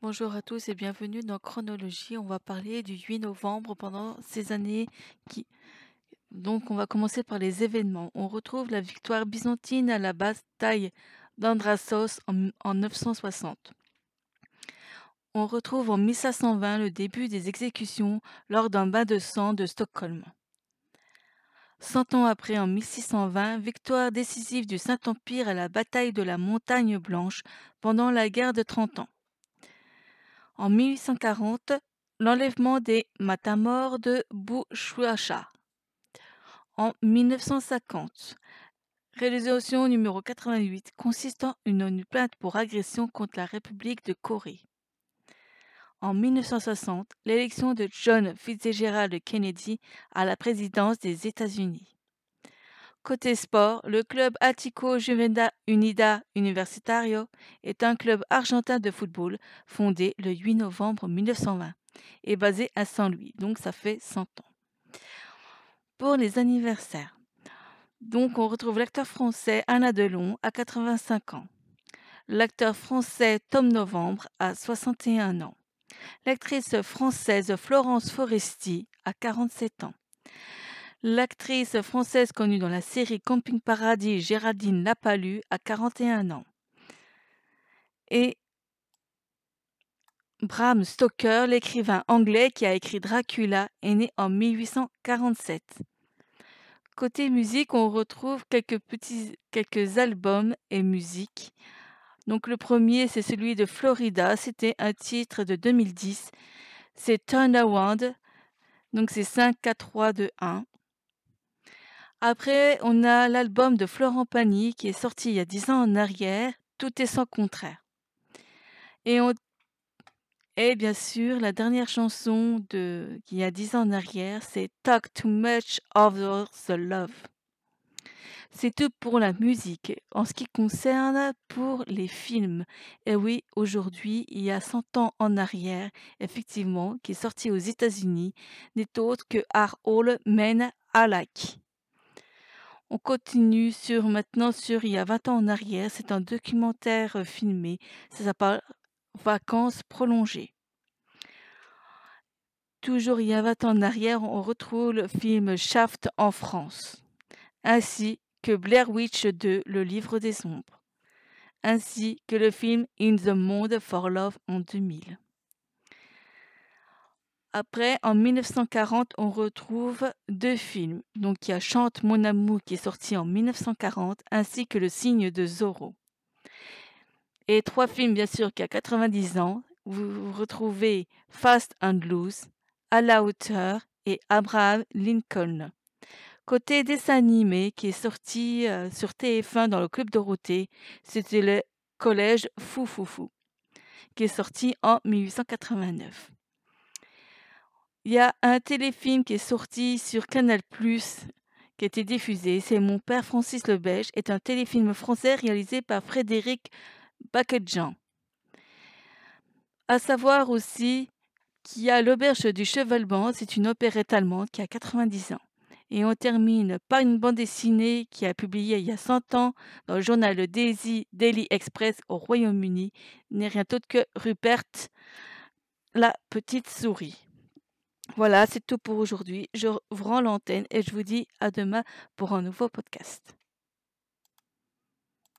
Bonjour à tous et bienvenue dans Chronologie. On va parler du 8 novembre pendant ces années qui. Donc, on va commencer par les événements. On retrouve la victoire byzantine à la bataille d'Andrasos en, en 960. On retrouve en 1520 le début des exécutions lors d'un bain de sang de Stockholm. Cent ans après, en 1620, victoire décisive du Saint-Empire à la bataille de la Montagne Blanche pendant la guerre de Trente Ans. En 1840, l'enlèvement des matamors de Bouchouacha. En 1950, résolution numéro 88 consistant en une plainte pour agression contre la République de Corée. En 1960, l'élection de John Fitzgerald Kennedy à la présidence des États-Unis. Côté sport, le club Attico Juvenda Unida Universitario est un club argentin de football fondé le 8 novembre 1920 et basé à Saint-Louis, donc ça fait 100 ans. Pour les anniversaires, donc on retrouve l'acteur français Anna Delon à 85 ans, l'acteur français Tom Novembre à 61 ans, l'actrice française Florence Foresti à 47 ans, L'actrice française connue dans la série Camping Paradis, Géraldine Lapalu, a 41 ans. Et Bram Stoker, l'écrivain anglais qui a écrit Dracula, est né en 1847. Côté musique, on retrouve quelques albums et musiques. Donc le premier, c'est celui de Florida, c'était un titre de 2010. C'est Turn Around. Donc c'est 5 4 3 2 1. Après, on a l'album de Florent Pagny qui est sorti il y a 10 ans en arrière, Tout est sans contraire. Et, bien sûr, la dernière chanson de qui y a 10 ans en arrière, c'est Talk Too Much Over the Love. C'est tout pour la musique. En ce qui concerne pour les films, et oui, aujourd'hui, il y a 100 ans en arrière, effectivement, qui est sorti aux États-Unis, n'est autre que Are All Men Alike. On continue sur maintenant sur il y a 20 ans en arrière. C'est un documentaire euh, filmé. Ça s'appelle Vacances prolongées. Toujours il y a 20 ans en arrière, on retrouve le film Shaft en France, ainsi que Blair Witch 2, le livre des ombres, ainsi que le film In the Mood for Love en 2000. Après, en 1940, on retrouve deux films. Donc, il y a Chante mon amour qui est sorti en 1940, ainsi que Le signe de Zorro. Et trois films, bien sûr, qui a 90 ans. Vous retrouvez Fast and Loose, À la hauteur et Abraham Lincoln. Côté dessin animé, qui est sorti euh, sur TF1 dans le Club Dorothée, c'était le Collège Fou Fou Fou, qui est sorti en 1889. Il y a un téléfilm qui est sorti sur Canal+, qui a été diffusé. C'est Mon père Francis le Belge, est un téléfilm français réalisé par Frédéric Bacquetjean. À savoir aussi qu'il y a L'Auberge du Cheval Blanc, c'est une opérette allemande qui a 90 ans. Et on termine par une bande dessinée qui a publié il y a 100 ans dans le journal Daisy Daily Express au Royaume-Uni, n'est rien d'autre que Rupert, la petite souris. Voilà, c'est tout pour aujourd'hui. Je vous rends l'antenne et je vous dis à demain pour un nouveau podcast.